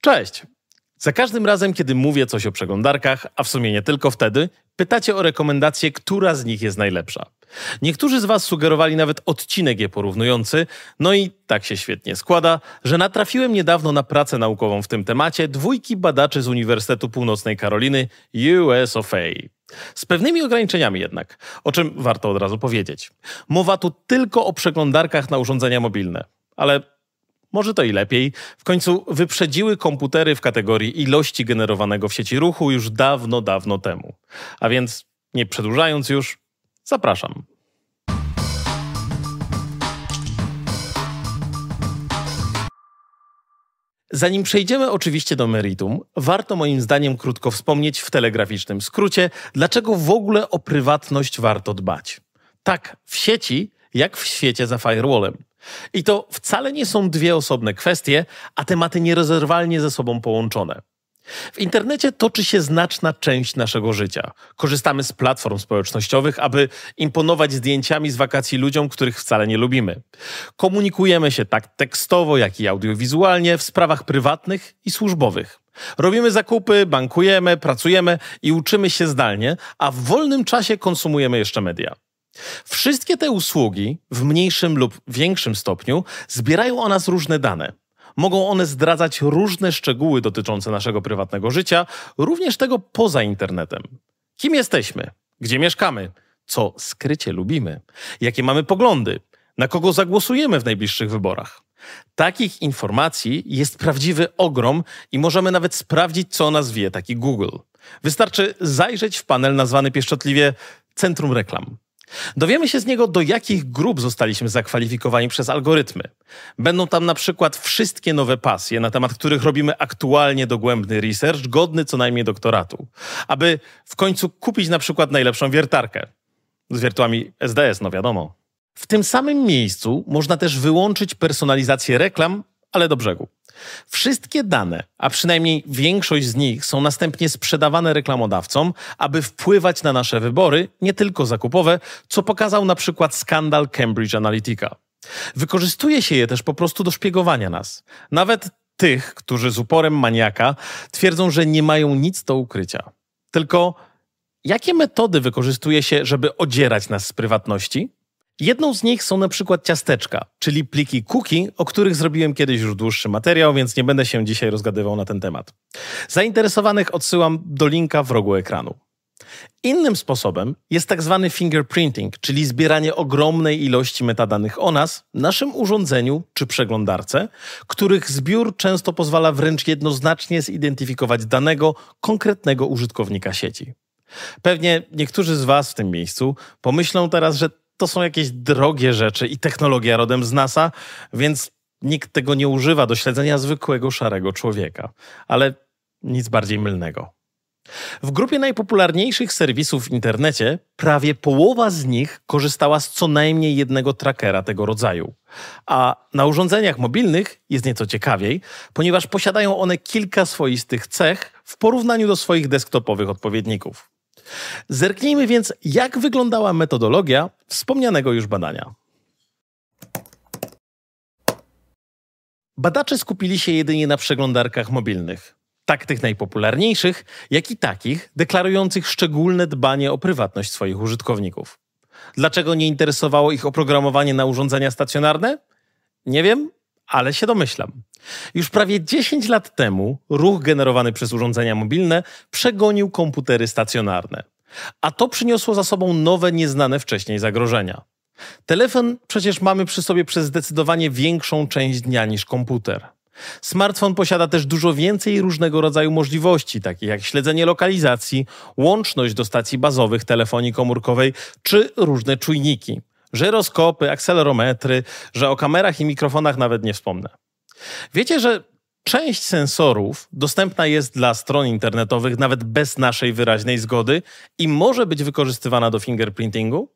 Cześć! Za każdym razem, kiedy mówię coś o przeglądarkach, a w sumie nie tylko wtedy, pytacie o rekomendację, która z nich jest najlepsza. Niektórzy z Was sugerowali nawet odcinek je porównujący, no i tak się świetnie składa, że natrafiłem niedawno na pracę naukową w tym temacie dwójki badaczy z Uniwersytetu Północnej Karoliny US of A. Z pewnymi ograniczeniami jednak, o czym warto od razu powiedzieć. Mowa tu tylko o przeglądarkach na urządzenia mobilne, ale może to i lepiej. W końcu wyprzedziły komputery w kategorii ilości generowanego w sieci ruchu już dawno, dawno temu. A więc nie przedłużając już, zapraszam. Zanim przejdziemy oczywiście do meritum, warto moim zdaniem krótko wspomnieć w telegraficznym skrócie, dlaczego w ogóle o prywatność warto dbać. Tak w sieci, jak w świecie za firewallem. I to wcale nie są dwie osobne kwestie, a tematy nierozerwalnie ze sobą połączone. W internecie toczy się znaczna część naszego życia. Korzystamy z platform społecznościowych, aby imponować zdjęciami z wakacji ludziom, których wcale nie lubimy. Komunikujemy się tak tekstowo, jak i audiowizualnie w sprawach prywatnych i służbowych. Robimy zakupy, bankujemy, pracujemy i uczymy się zdalnie, a w wolnym czasie konsumujemy jeszcze media. Wszystkie te usługi, w mniejszym lub większym stopniu, zbierają o nas różne dane. Mogą one zdradzać różne szczegóły dotyczące naszego prywatnego życia, również tego poza internetem. Kim jesteśmy? Gdzie mieszkamy? Co skrycie lubimy? Jakie mamy poglądy? Na kogo zagłosujemy w najbliższych wyborach? Takich informacji jest prawdziwy ogrom i możemy nawet sprawdzić, co o nas wie taki Google. Wystarczy zajrzeć w panel nazwany pieszczotliwie Centrum Reklam. Dowiemy się z niego, do jakich grup zostaliśmy zakwalifikowani przez algorytmy. Będą tam na przykład wszystkie nowe pasje, na temat których robimy aktualnie dogłębny research, godny co najmniej doktoratu, aby w końcu kupić na przykład najlepszą wiertarkę. Z wiertłami SDS, no wiadomo. W tym samym miejscu można też wyłączyć personalizację reklam, ale do brzegu. Wszystkie dane, a przynajmniej większość z nich, są następnie sprzedawane reklamodawcom, aby wpływać na nasze wybory, nie tylko zakupowe, co pokazał na przykład skandal Cambridge Analytica. Wykorzystuje się je też po prostu do szpiegowania nas. Nawet tych, którzy z uporem maniaka twierdzą, że nie mają nic do ukrycia. Tylko jakie metody wykorzystuje się, żeby odzierać nas z prywatności? Jedną z nich są na przykład ciasteczka, czyli pliki cookie, o których zrobiłem kiedyś już dłuższy materiał, więc nie będę się dzisiaj rozgadywał na ten temat. Zainteresowanych odsyłam do linka w rogu ekranu. Innym sposobem jest tak zwany fingerprinting, czyli zbieranie ogromnej ilości metadanych o nas, naszym urządzeniu czy przeglądarce, których zbiór często pozwala wręcz jednoznacznie zidentyfikować danego konkretnego użytkownika sieci. Pewnie niektórzy z Was w tym miejscu pomyślą teraz, że to są jakieś drogie rzeczy i technologia rodem z NASA, więc nikt tego nie używa do śledzenia zwykłego szarego człowieka. Ale nic bardziej mylnego. W grupie najpopularniejszych serwisów w internecie prawie połowa z nich korzystała z co najmniej jednego trackera tego rodzaju. A na urządzeniach mobilnych jest nieco ciekawiej, ponieważ posiadają one kilka swoistych cech w porównaniu do swoich desktopowych odpowiedników. Zerknijmy więc, jak wyglądała metodologia wspomnianego już badania. Badacze skupili się jedynie na przeglądarkach mobilnych, tak tych najpopularniejszych, jak i takich deklarujących szczególne dbanie o prywatność swoich użytkowników. Dlaczego nie interesowało ich oprogramowanie na urządzenia stacjonarne? Nie wiem, ale się domyślam. Już prawie 10 lat temu ruch generowany przez urządzenia mobilne przegonił komputery stacjonarne. A to przyniosło za sobą nowe, nieznane wcześniej zagrożenia. Telefon przecież mamy przy sobie przez zdecydowanie większą część dnia niż komputer. Smartfon posiada też dużo więcej różnego rodzaju możliwości, takich jak śledzenie lokalizacji, łączność do stacji bazowych telefonii komórkowej czy różne czujniki żyroskopy, akcelerometry, że o kamerach i mikrofonach nawet nie wspomnę. Wiecie, że część sensorów dostępna jest dla stron internetowych nawet bez naszej wyraźnej zgody i może być wykorzystywana do fingerprintingu?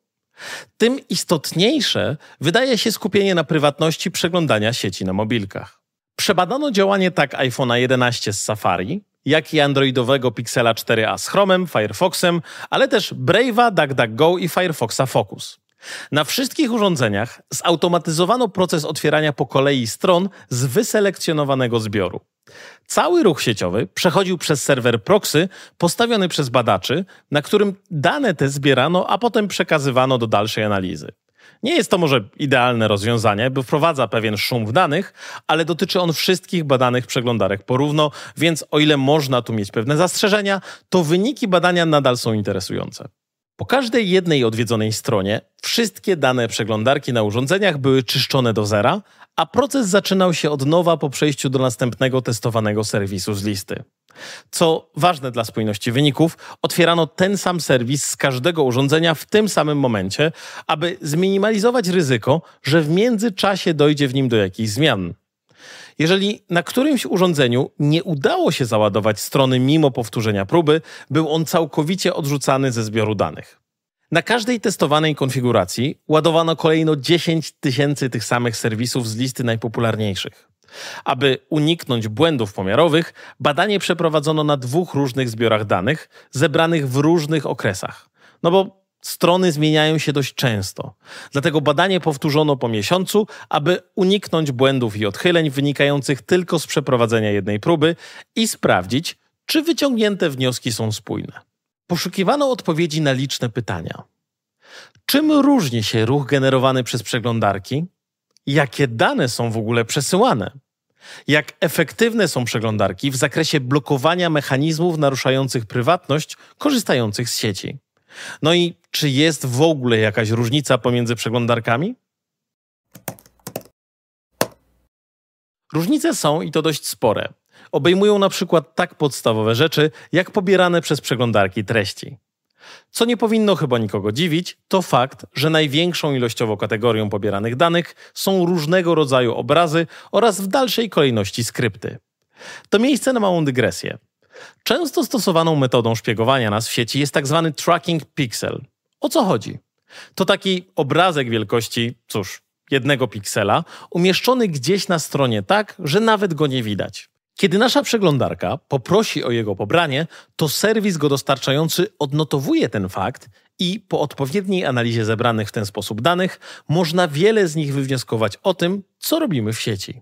Tym istotniejsze wydaje się skupienie na prywatności przeglądania sieci na mobilkach. Przebadano działanie tak iPhone'a 11 z Safari, jak i androidowego Pixela 4a z Chromem, Firefoxem, ale też Brave'a, DuckDuckGo i Firefoxa Focus. Na wszystkich urządzeniach zautomatyzowano proces otwierania po kolei stron z wyselekcjonowanego zbioru. Cały ruch sieciowy przechodził przez serwer proxy postawiony przez badaczy, na którym dane te zbierano, a potem przekazywano do dalszej analizy. Nie jest to może idealne rozwiązanie, bo wprowadza pewien szum w danych, ale dotyczy on wszystkich badanych przeglądarek porówno, więc o ile można tu mieć pewne zastrzeżenia, to wyniki badania nadal są interesujące. Po każdej jednej odwiedzonej stronie wszystkie dane przeglądarki na urządzeniach były czyszczone do zera, a proces zaczynał się od nowa po przejściu do następnego testowanego serwisu z listy. Co ważne dla spójności wyników, otwierano ten sam serwis z każdego urządzenia w tym samym momencie, aby zminimalizować ryzyko, że w międzyczasie dojdzie w nim do jakichś zmian. Jeżeli na którymś urządzeniu nie udało się załadować strony mimo powtórzenia próby, był on całkowicie odrzucany ze zbioru danych. Na każdej testowanej konfiguracji ładowano kolejno 10 tysięcy tych samych serwisów z listy najpopularniejszych. Aby uniknąć błędów pomiarowych, badanie przeprowadzono na dwóch różnych zbiorach danych, zebranych w różnych okresach. No bo strony zmieniają się dość często. Dlatego badanie powtórzono po miesiącu, aby uniknąć błędów i odchyleń wynikających tylko z przeprowadzenia jednej próby i sprawdzić, czy wyciągnięte wnioski są spójne. Poszukiwano odpowiedzi na liczne pytania. Czym różni się ruch generowany przez przeglądarki? Jakie dane są w ogóle przesyłane? Jak efektywne są przeglądarki w zakresie blokowania mechanizmów naruszających prywatność korzystających z sieci? No i czy jest w ogóle jakaś różnica pomiędzy przeglądarkami? Różnice są i to dość spore. Obejmują na przykład tak podstawowe rzeczy, jak pobierane przez przeglądarki treści. Co nie powinno chyba nikogo dziwić, to fakt, że największą ilościowo kategorią pobieranych danych są różnego rodzaju obrazy oraz w dalszej kolejności skrypty. To miejsce na małą dygresję. Często stosowaną metodą szpiegowania nas w sieci jest. Tak tracking pixel. O co chodzi? To taki obrazek wielkości, cóż, jednego piksela, umieszczony gdzieś na stronie tak, że nawet go nie widać. Kiedy nasza przeglądarka poprosi o jego pobranie, to serwis go dostarczający odnotowuje ten fakt i po odpowiedniej analizie zebranych w ten sposób danych można wiele z nich wywnioskować o tym, co robimy w sieci.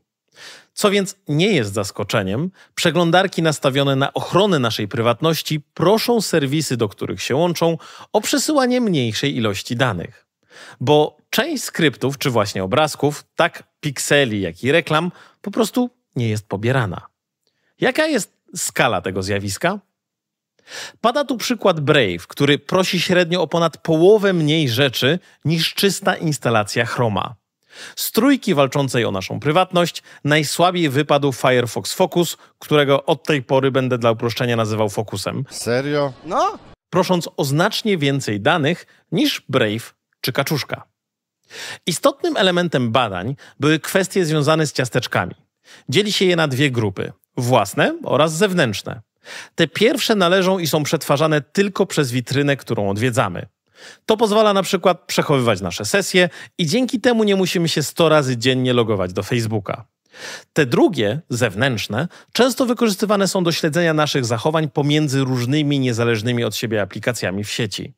Co więc nie jest zaskoczeniem, przeglądarki nastawione na ochronę naszej prywatności proszą serwisy, do których się łączą, o przesyłanie mniejszej ilości danych. Bo część skryptów czy właśnie obrazków, tak pikseli, jak i reklam, po prostu nie jest pobierana. Jaka jest skala tego zjawiska? Pada tu przykład Brave, który prosi średnio o ponad połowę mniej rzeczy niż czysta instalacja Chroma. Z trójki walczącej o naszą prywatność najsłabiej wypadł Firefox Focus, którego od tej pory będę dla uproszczenia nazywał Focusem. Serio? No? Prosząc o znacznie więcej danych niż Brave czy Kaczuszka. Istotnym elementem badań były kwestie związane z ciasteczkami. Dzieli się je na dwie grupy: własne oraz zewnętrzne. Te pierwsze należą i są przetwarzane tylko przez witrynę, którą odwiedzamy. To pozwala na przykład przechowywać nasze sesje i dzięki temu nie musimy się 100 razy dziennie logować do Facebooka. Te drugie, zewnętrzne, często wykorzystywane są do śledzenia naszych zachowań pomiędzy różnymi niezależnymi od siebie aplikacjami w sieci.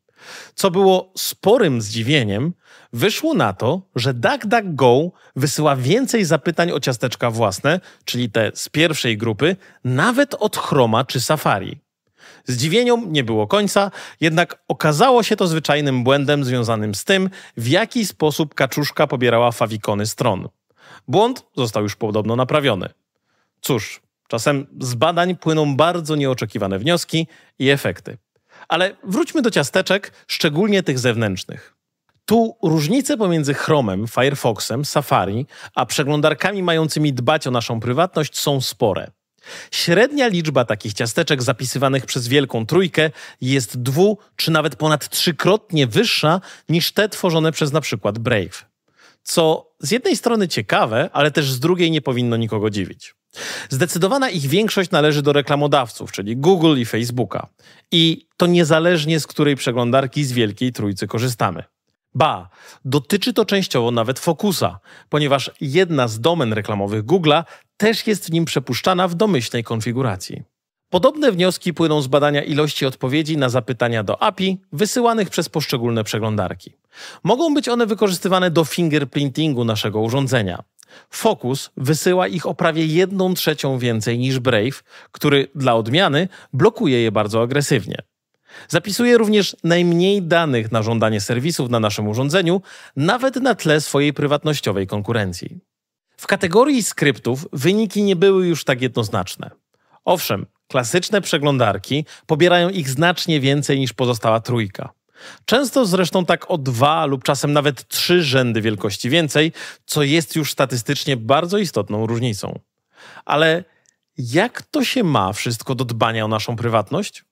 Co było sporym zdziwieniem, wyszło na to, że DuckDuckGo wysyła więcej zapytań o ciasteczka własne, czyli te z pierwszej grupy, nawet od Chroma czy Safari. Zdziwieniom nie było końca, jednak okazało się to zwyczajnym błędem związanym z tym, w jaki sposób kaczuszka pobierała fawikony stron. Błąd został już podobno naprawiony. Cóż, czasem z badań płyną bardzo nieoczekiwane wnioski i efekty. Ale wróćmy do ciasteczek, szczególnie tych zewnętrznych. Tu różnice pomiędzy Chromem, Firefoxem, Safari, a przeglądarkami mającymi dbać o naszą prywatność są spore. Średnia liczba takich ciasteczek zapisywanych przez Wielką Trójkę jest dwu czy nawet ponad trzykrotnie wyższa niż te tworzone przez na przykład Brave. Co z jednej strony ciekawe, ale też z drugiej nie powinno nikogo dziwić. Zdecydowana ich większość należy do reklamodawców, czyli Google i Facebooka. I to niezależnie z której przeglądarki z Wielkiej Trójcy korzystamy. Ba, dotyczy to częściowo nawet Focusa, ponieważ jedna z domen reklamowych Google'a też jest w nim przepuszczana w domyślnej konfiguracji. Podobne wnioski płyną z badania ilości odpowiedzi na zapytania do API wysyłanych przez poszczególne przeglądarki. Mogą być one wykorzystywane do fingerprintingu naszego urządzenia. Focus wysyła ich o prawie jedną trzecią więcej niż Brave, który dla odmiany blokuje je bardzo agresywnie. Zapisuje również najmniej danych na żądanie serwisów na naszym urządzeniu, nawet na tle swojej prywatnościowej konkurencji. W kategorii skryptów wyniki nie były już tak jednoznaczne. Owszem, klasyczne przeglądarki pobierają ich znacznie więcej niż pozostała trójka. Często zresztą tak o dwa lub czasem nawet trzy rzędy wielkości więcej, co jest już statystycznie bardzo istotną różnicą. Ale jak to się ma wszystko do dbania o naszą prywatność?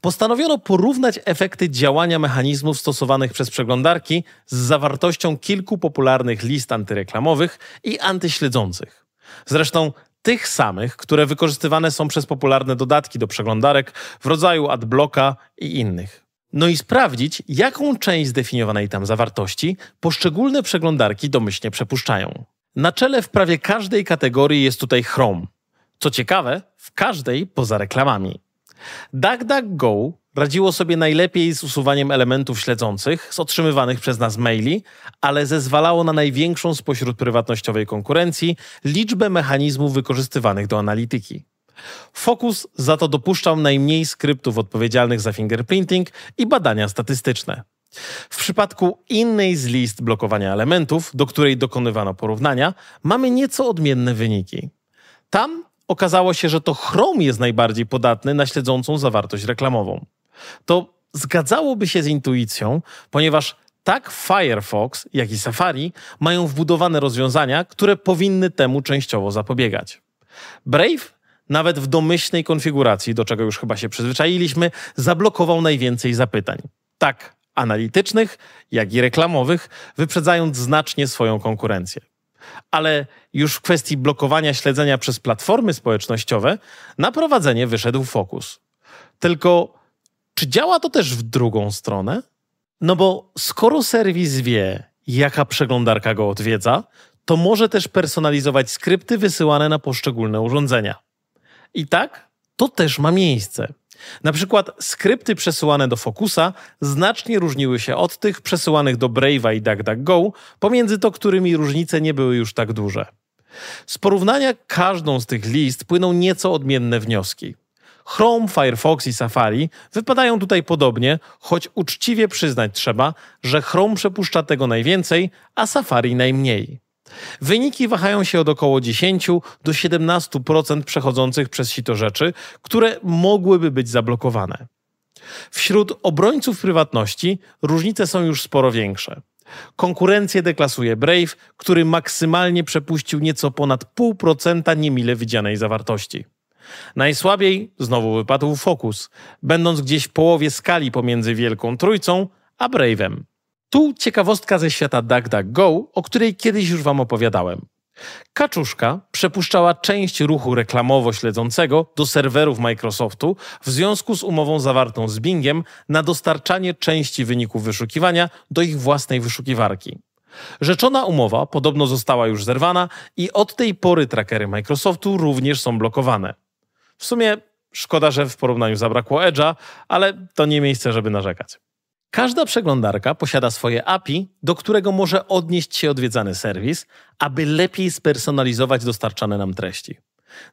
Postanowiono porównać efekty działania mechanizmów stosowanych przez przeglądarki z zawartością kilku popularnych list antyreklamowych i antyśledzących. Zresztą tych samych, które wykorzystywane są przez popularne dodatki do przeglądarek w rodzaju adblocka i innych. No i sprawdzić, jaką część zdefiniowanej tam zawartości poszczególne przeglądarki domyślnie przepuszczają. Na czele w prawie każdej kategorii jest tutaj Chrome. Co ciekawe, w każdej poza reklamami. DuckDuckGo radziło sobie najlepiej z usuwaniem elementów śledzących z otrzymywanych przez nas maili, ale zezwalało na największą spośród prywatnościowej konkurencji liczbę mechanizmów wykorzystywanych do analityki. Focus za to dopuszczał najmniej skryptów odpowiedzialnych za fingerprinting i badania statystyczne. W przypadku innej z list blokowania elementów, do której dokonywano porównania, mamy nieco odmienne wyniki. Tam okazało się, że to Chrome jest najbardziej podatny na śledzącą zawartość reklamową. To zgadzałoby się z intuicją, ponieważ tak Firefox, jak i Safari mają wbudowane rozwiązania, które powinny temu częściowo zapobiegać. Brave nawet w domyślnej konfiguracji, do czego już chyba się przyzwyczailiśmy, zablokował najwięcej zapytań. Tak analitycznych, jak i reklamowych, wyprzedzając znacznie swoją konkurencję. Ale już w kwestii blokowania śledzenia przez platformy społecznościowe na prowadzenie wyszedł Focus. Tylko czy działa to też w drugą stronę? No bo skoro serwis wie, jaka przeglądarka go odwiedza, to może też personalizować skrypty wysyłane na poszczególne urządzenia. I tak to też ma miejsce. Na przykład skrypty przesyłane do Focusa znacznie różniły się od tych przesyłanych do Brave'a i DuckDuckGo, pomiędzy to którymi różnice nie były już tak duże. Z porównania każdą z tych list płyną nieco odmienne wnioski. Chrome, Firefox i Safari wypadają tutaj podobnie, choć uczciwie przyznać trzeba, że Chrome przepuszcza tego najwięcej, a Safari najmniej. Wyniki wahają się od około 10 do 17% przechodzących przez sito rzeczy, które mogłyby być zablokowane. Wśród obrońców prywatności różnice są już sporo większe. Konkurencję deklasuje Brave, który maksymalnie przepuścił nieco ponad 0,5% niemile widzianej zawartości. Najsłabiej znowu wypadł Focus, będąc gdzieś w połowie skali pomiędzy Wielką Trójcą a Brave'em. Tu ciekawostka ze świata DuckDuckGo, o której kiedyś już Wam opowiadałem. Kaczuszka przepuszczała część ruchu reklamowo-śledzącego do serwerów Microsoftu w związku z umową zawartą z Bingiem na dostarczanie części wyników wyszukiwania do ich własnej wyszukiwarki. Rzeczona umowa podobno została już zerwana i od tej pory trackery Microsoftu również są blokowane. W sumie szkoda, że w porównaniu zabrakło Edge'a, ale to nie miejsce, żeby narzekać. Każda przeglądarka posiada swoje API, do którego może odnieść się odwiedzany serwis, aby lepiej spersonalizować dostarczane nam treści.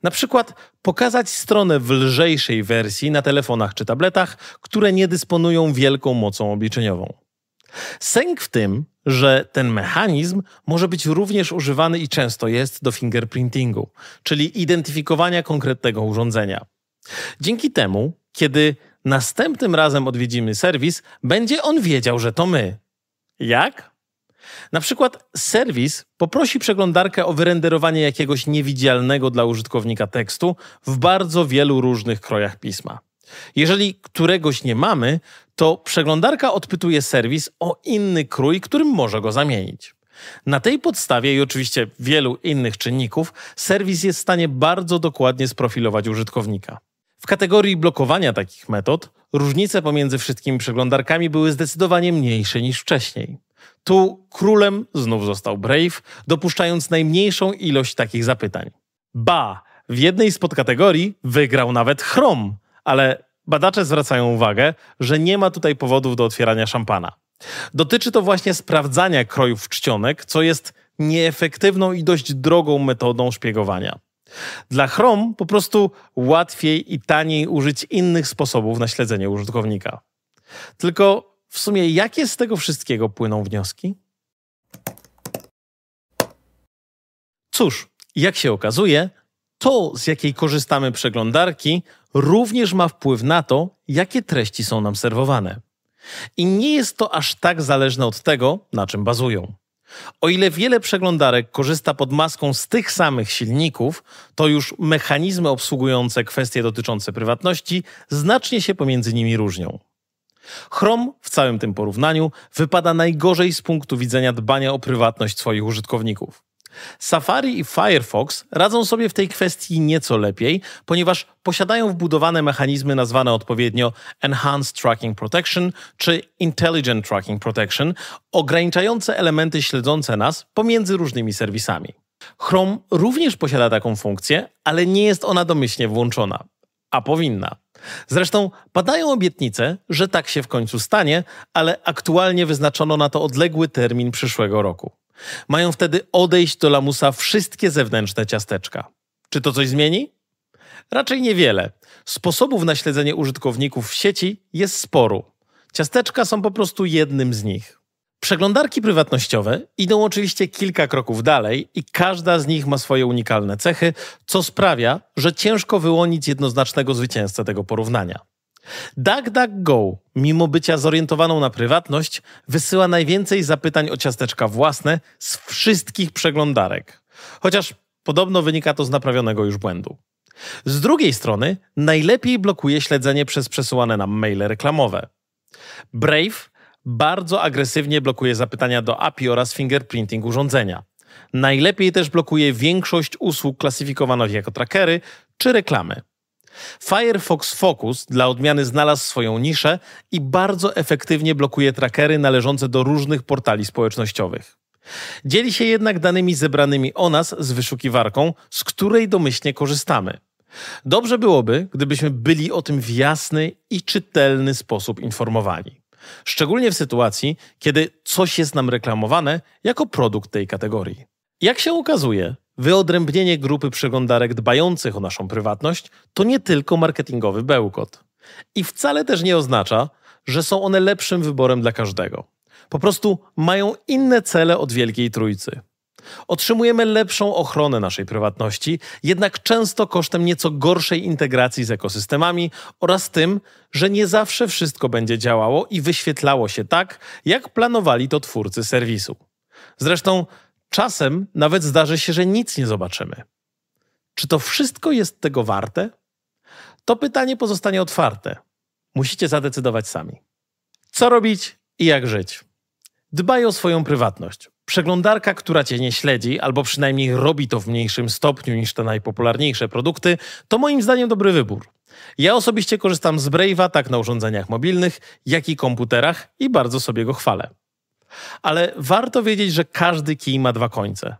Na przykład pokazać stronę w lżejszej wersji na telefonach czy tabletach, które nie dysponują wielką mocą obliczeniową. Sęk w tym, że ten mechanizm może być również używany i często jest do fingerprintingu, czyli identyfikowania konkretnego urządzenia. Dzięki temu, kiedy następnym razem odwiedzimy serwis, będzie on wiedział, że to my. Jak? Na przykład serwis poprosi przeglądarkę o wyrenderowanie jakiegoś niewidzialnego dla użytkownika tekstu w bardzo wielu różnych krojach pisma. Jeżeli któregoś nie mamy, to przeglądarka odpytuje serwis o inny krój, którym może go zamienić. Na tej podstawie i oczywiście wielu innych czynników, serwis jest w stanie bardzo dokładnie sprofilować użytkownika. W kategorii blokowania takich metod różnice pomiędzy wszystkimi przeglądarkami były zdecydowanie mniejsze niż wcześniej. Tu królem znów został Brave, dopuszczając najmniejszą ilość takich zapytań. Ba, w jednej z podkategorii wygrał nawet Chrome, ale badacze zwracają uwagę, że nie ma tutaj powodów do otwierania szampana. Dotyczy to właśnie sprawdzania krojów czcionek, co jest nieefektywną i dość drogą metodą szpiegowania. Dla Chrome po prostu łatwiej i taniej użyć innych sposobów na śledzenie użytkownika. Tylko w sumie jakie z tego wszystkiego płyną wnioski? Cóż, jak się okazuje, to, z jakiej korzystamy przeglądarki, również ma wpływ na to, jakie treści są nam serwowane. I nie jest to aż tak zależne od tego, na czym bazują. O ile wiele przeglądarek korzysta pod maską z tych samych silników, to już mechanizmy obsługujące kwestie dotyczące prywatności znacznie się pomiędzy nimi różnią. Chrome w całym tym porównaniu wypada najgorzej z punktu widzenia dbania o prywatność swoich użytkowników. Safari i Firefox radzą sobie w tej kwestii nieco lepiej, ponieważ posiadają wbudowane mechanizmy nazwane odpowiednio Enhanced Tracking Protection czy Intelligent Tracking Protection, ograniczające elementy śledzące nas pomiędzy różnymi serwisami. Chrome również posiada taką funkcję, ale nie jest ona domyślnie włączona, a powinna. Zresztą padają obietnice, że tak się w końcu stanie, ale aktualnie wyznaczono na to odległy termin przyszłego roku. Mają wtedy odejść do lamusa wszystkie zewnętrzne ciasteczka. Czy to coś zmieni? Raczej niewiele. Sposobów na śledzenie użytkowników w sieci jest sporo. Ciasteczka są po prostu jednym z nich. Przeglądarki prywatnościowe idą oczywiście kilka kroków dalej i każda z nich ma swoje unikalne cechy, co sprawia, że ciężko wyłonić jednoznacznego zwycięzcę tego porównania. DuckDuckGo, mimo bycia zorientowaną na prywatność, wysyła najwięcej zapytań o ciasteczka własne z wszystkich przeglądarek. Chociaż podobno wynika to z naprawionego już błędu. Z drugiej strony, najlepiej blokuje śledzenie przez przesyłane nam maile reklamowe. Brave bardzo agresywnie blokuje zapytania do API oraz fingerprinting urządzenia. Najlepiej też blokuje większość usług klasyfikowanych jako trackery czy reklamy. Firefox Focus dla odmiany znalazł swoją niszę i bardzo efektywnie blokuje trackery należące do różnych portali społecznościowych. Dzieli się jednak danymi zebranymi o nas z wyszukiwarką, z której domyślnie korzystamy. Dobrze byłoby, gdybyśmy byli o tym w jasny i czytelny sposób informowani. Szczególnie w sytuacji, kiedy coś jest nam reklamowane jako produkt tej kategorii. Jak się okazuje, wyodrębnienie grupy przeglądarek dbających o naszą prywatność to nie tylko marketingowy bełkot. I wcale też nie oznacza, że są one lepszym wyborem dla każdego. Po prostu mają inne cele od Wielkiej Trójcy. Otrzymujemy lepszą ochronę naszej prywatności, jednak często kosztem nieco gorszej integracji z ekosystemami oraz tym, że nie zawsze wszystko będzie działało i wyświetlało się tak, jak planowali to twórcy serwisu. Zresztą czasem nawet zdarzy się, że nic nie zobaczymy. Czy to wszystko jest tego warte? To pytanie pozostanie otwarte. Musicie zadecydować sami. Co robić i jak żyć? Dbaj o swoją prywatność. Przeglądarka, która cię nie śledzi, albo przynajmniej robi to w mniejszym stopniu niż te najpopularniejsze produkty, to moim zdaniem dobry wybór. Ja osobiście korzystam z Brave'a tak na urządzeniach mobilnych, jak i komputerach i bardzo sobie go chwalę. Ale warto wiedzieć, że każdy kij ma dwa końce.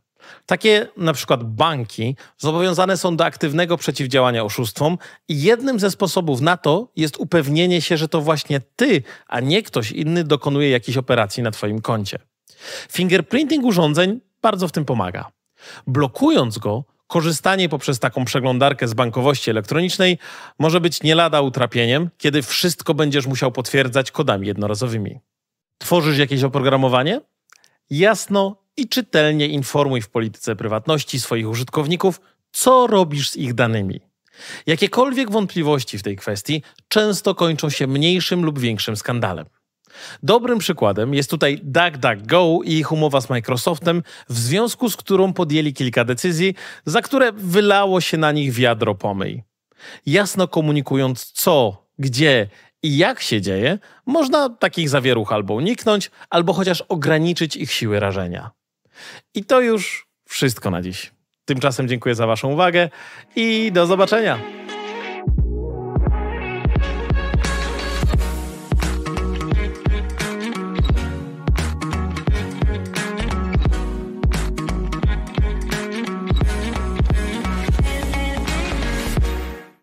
Takie na przykład banki zobowiązane są do aktywnego przeciwdziałania oszustwom i jednym ze sposobów na to jest upewnienie się, że to właśnie ty, a nie ktoś inny dokonuje jakiejś operacji na twoim koncie. Fingerprinting urządzeń bardzo w tym pomaga. Blokując go, korzystanie poprzez taką przeglądarkę z bankowości elektronicznej może być nie lada utrapieniem, kiedy wszystko będziesz musiał potwierdzać kodami jednorazowymi. Tworzysz jakieś oprogramowanie? Jasno i czytelnie informuj w polityce prywatności swoich użytkowników, co robisz z ich danymi. Jakiekolwiek wątpliwości w tej kwestii często kończą się mniejszym lub większym skandalem. Dobrym przykładem jest tutaj DuckDuckGo i ich umowa z Microsoftem, w związku z którą podjęli kilka decyzji, za które wylało się na nich wiadro pomyj. Jasno komunikując co, gdzie i jak się dzieje, można takich zawieruch albo uniknąć, albo chociaż ograniczyć ich siły rażenia. I to już wszystko na dziś. Tymczasem dziękuję za Waszą uwagę i do zobaczenia.